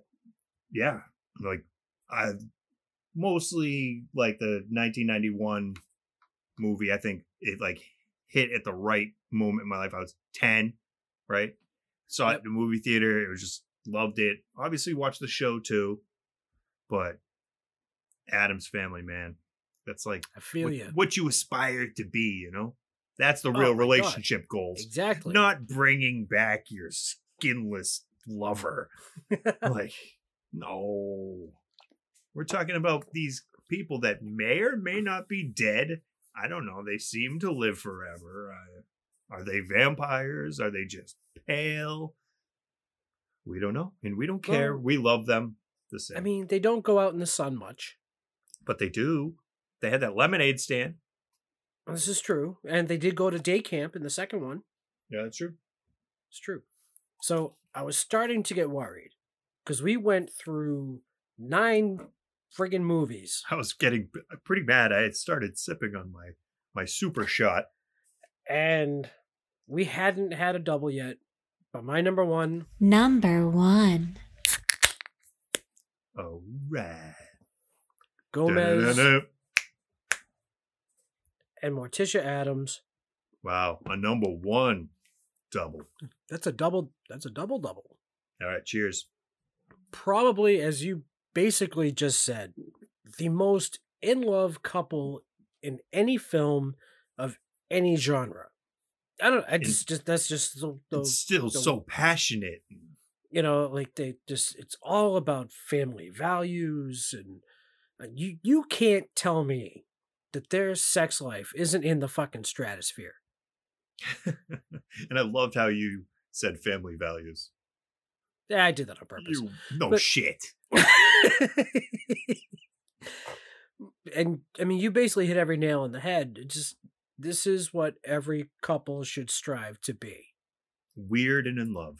yeah. Like I mostly like the 1991 movie. I think it like hit at the right moment in my life. I was 10, right? Saw it Yep. in the movie theater. It was just loved it. Obviously watched the show too, but Addams family, man. That's like I feel what, you. what you aspire to be, you know? That's the Oh real God. relationship goals. Exactly. Not bringing back your skinless lover. like, no. We're talking about these people that may or may not be dead. I don't know. They seem to live forever. Uh, are they vampires? Are they just pale? We don't know. And we don't care. Well, we love them the same. I mean, they don't go out in the sun much. but they do. They had that lemonade stand. This is true. And they did go to day camp in the second one. Yeah, that's true. It's true. So I was starting to get worried because we went through nine friggin' movies. I was getting uh, pretty mad. I had started sipping on my my super shot. and we hadn't had a double yet. But my number one, Number one. All right. Gomez Da-da-da-da. And Morticia Addams. Wow, a number one double. That's a double. That's a double double. All right, cheers. Probably, as you basically just said, the most in love couple in any film of any genre. I don't. I just, just that's just the, the It's still the- so passionate. you know like they just it's all about family values and uh, you you can't tell me that their sex life isn't in the fucking stratosphere and I loved how you said family values. yeah i did that on purpose You no But- shit. and i mean you basically hit every nail on the head it just this is what every couple should strive to be Weird and in love.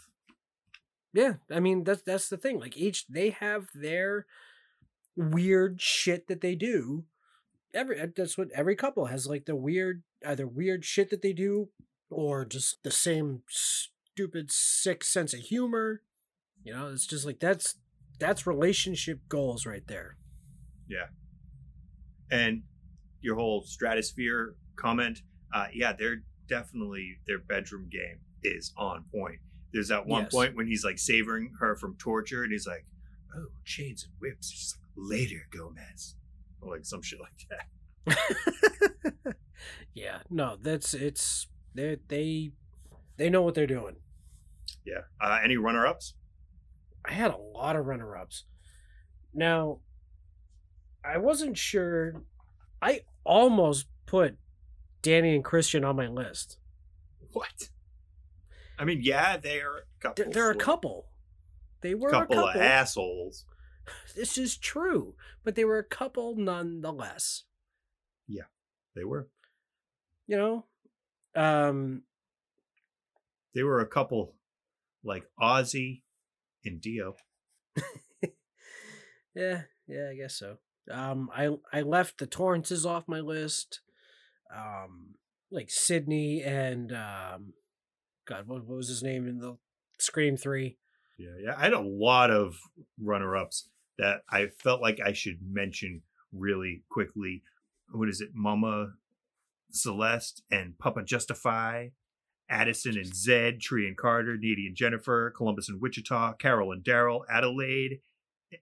yeah i mean that's that's the thing like each they have their weird shit that they do every uh, that's what every couple has like the weird either weird shit that they do or just the same stupid sick sense of humor you know it's just like that's that's relationship goals right there Yeah. And your whole stratosphere comment, uh, yeah, they're definitely their bedroom game is on point. There's that one Yes. point when he's like savoring her from torture, and he's like, "Oh, chains and whips." She's like, "Later, Gomez," or like some shit like that. yeah no that's it's they they they know what they're doing Yeah. Uh, any runner-ups? I had a lot of runner ups. Now, I wasn't sure. I almost put Danny and Christian on my list. What? I mean, yeah, they're a couple. They're, they're a couple. They were couple, a couple of assholes. This is true, but they were a couple nonetheless. Yeah, they were. You know, um, They were a couple like Ozzy and Dio. yeah, yeah, I guess so. Um, I I left the Torrances off my list. Um, like Sidney and um, God, what, what was his name in the Scream Three? Yeah, yeah. I had a lot of runner-ups that I felt like I should mention really quickly. What is it? Mama Celeste and Papa Justify, Addison and Zed, Tree and Carter, Needy and Jennifer, Columbus and Wichita, Carol and Daryl, Adelaide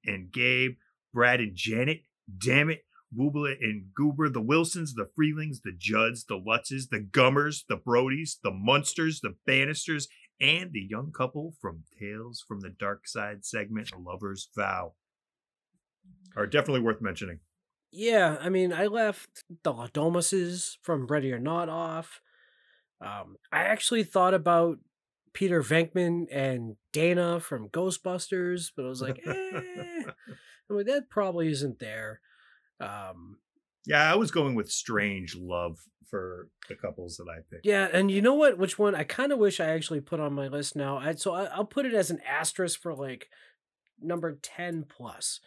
and Gabe, Brad and Janet. Damn it. Wooblet and Goober, the Wilsons, the Freelings, the Judds, the Lutzes, the Gummers, the Brodies, the Munsters, the Bannisters, and the young couple from Tales from the Dark Side segment, Lover's Vow. Are definitely worth mentioning. Yeah, I mean, I left the Le Domases from Ready or Not off. Um, I actually thought about Peter Venkman and Dana from Ghostbusters, but I was like, eh, I mean, that probably isn't there. Um, Yeah, I was going with Strange Love for the couples that I picked. yeah, and you know what? Which one? I kind of wish I actually put on my list now. I, so I, I'll put it as an asterisk for like number ten plus.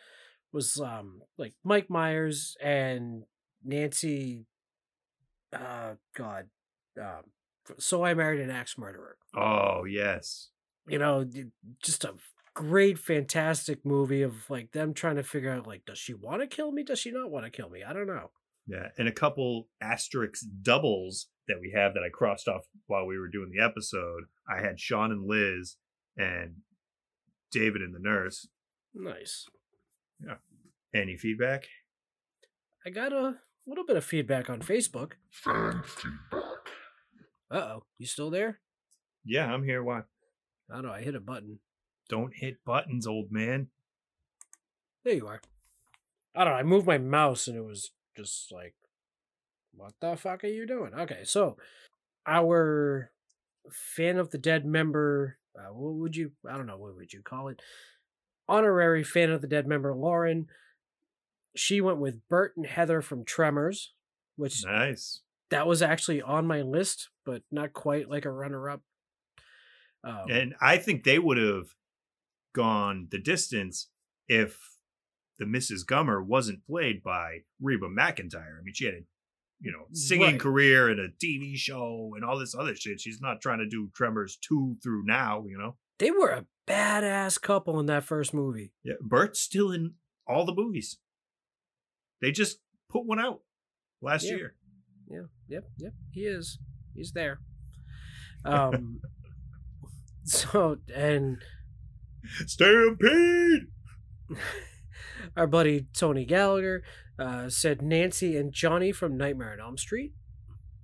Was um like Mike Myers and Nancy. Uh, God, um, so I married an axe murderer. Oh, yes. you know, just a great, fantastic movie of like them trying to figure out like, does she want to kill me? Does she not want to kill me? I don't know. Yeah, and a couple asterisk doubles that we have that I crossed off while we were doing the episode. I had Shaun and Liz and David and the nurse. Nice. Any feedback? I got a little bit of feedback on Facebook. Fan feedback. Uh oh, you still there? Yeah, I'm here. Why? I don't know. I hit a button. Don't hit buttons, old man. There you are. I don't know. I moved my mouse and it was just like, what the fuck are you doing? Okay, so our fan of the dead member, uh, what would you, I don't know, what would you call it? Honorary fan of the dead member, Lauren. She went with Burt and Heather from Tremors, which Nice. that was actually on my list, but not quite like a runner up. Um, And I think they would have gone the distance if the Mrs. Gummer wasn't played by Reba McEntire. I mean, she had a you know singing Right. career and a TV show and all this other shit. She's not trying to do Tremors two through now. You know. They were a badass couple in that first movie. Yeah, Burt's still in all the movies. They just put one out last Yeah. year. Yeah, yep, yep. He is. He's there. Um so and Stampede. our buddy Tony Gallagher uh, said Nancy and Johnny from Nightmare on Elm Street.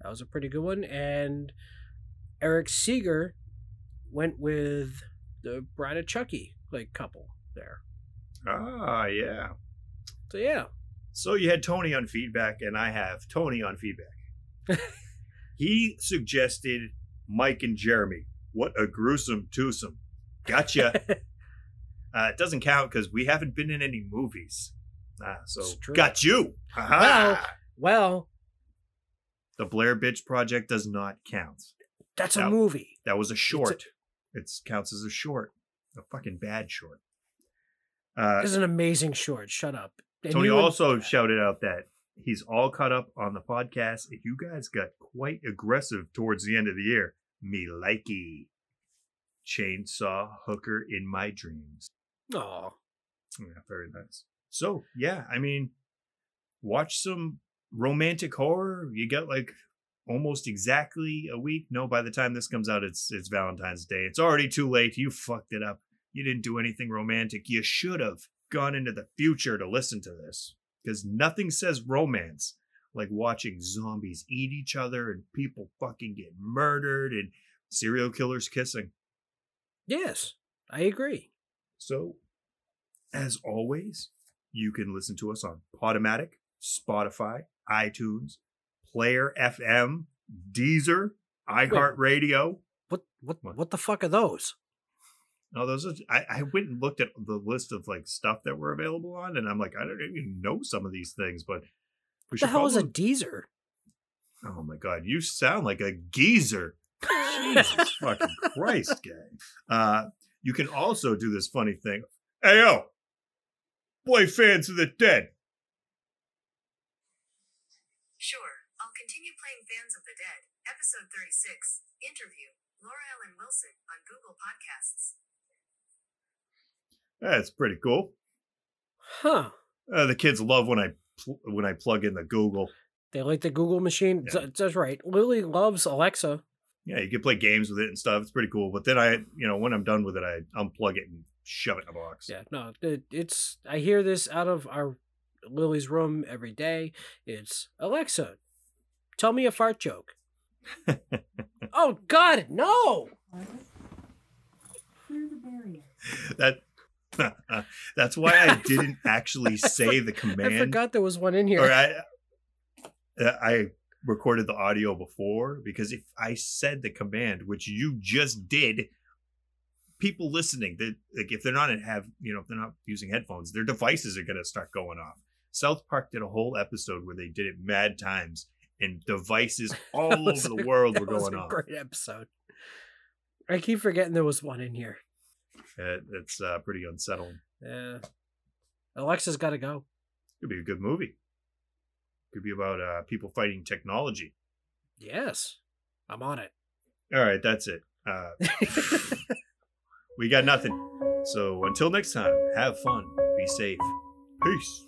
That was a pretty good one. And Eric Seeger went with the Bride of Chucky like couple there. Ah, yeah. So yeah, So you had Tony on feedback, and I have Tony on feedback. he suggested Mike and Jeremy. What a gruesome twosome. Gotcha. uh, it doesn't count because we haven't been in any movies. Ah, so got you. Aha! well, the Blair Bitch Project does not count. that's a movie. That was a short. It counts as a short. A fucking bad short. Uh, It's an amazing short. Shut up. And Tony you would- also shouted out that he's all caught up on the podcast. You guys got quite aggressive towards the end of the year. Me likey. Chainsaw hooker in my dreams. Aw. Yeah, very nice. So, yeah, I mean, watch some romantic horror. You got like almost exactly a week. No, by the time this comes out, it's it's Valentine's Day. It's already too late. You fucked it up. You didn't do anything romantic. You should have gone into the future to listen to this. Because nothing says romance like watching zombies eat each other and people fucking get murdered and serial killers kissing. Yes, I agree. So, as always, you can listen to us on Podomatic, Spotify, iTunes, Player FM, Deezer, iHeartRadio. What what What? what the fuck are those? No, those are, I, I went and looked at the list of like stuff that were available on, and I'm like, I don't even know some of these things, but What the hell is a Deezer? Oh my god, you sound like a geezer. Jesus fucking Christ, gang. Uh, you can also do this funny thing. Hey yo, play fans of the dead. Sure, I'll continue playing Fans of the Dead, episode 36, interview, Laura Ellen Wilson, on Google Podcasts. That's pretty cool. Huh. Uh, the kids love when I pl- when I plug in the Google. They like the Google machine. Yeah. That's right. Lily loves Alexa. Yeah, you can play games with it and stuff. It's pretty cool. But then I, you know, when I'm done with it, I unplug it and shove it in a box. Yeah, no, it, it's. I hear this out of our Lily's room every day. It's Alexa, tell me a fart joke. oh God, no! that that's why I didn't actually say the command. I forgot there was one in here. Or I, uh, I recorded the audio before because if I said the command, which you just did, people listening, that like if they're not in have you know if they're not using headphones, their devices are gonna start going off. South Park did a whole episode where they did it mad times, and devices all over the a- world were going a off. Great episode. I keep forgetting there was one in here. Uh, it's uh, pretty unsettling. Yeah. Alexa's got to go. Could be a good movie. Could be about uh, people fighting technology. Yes, I'm on it. All right, that's it. Uh, we got nothing. So until next time, have fun, be safe. Peace.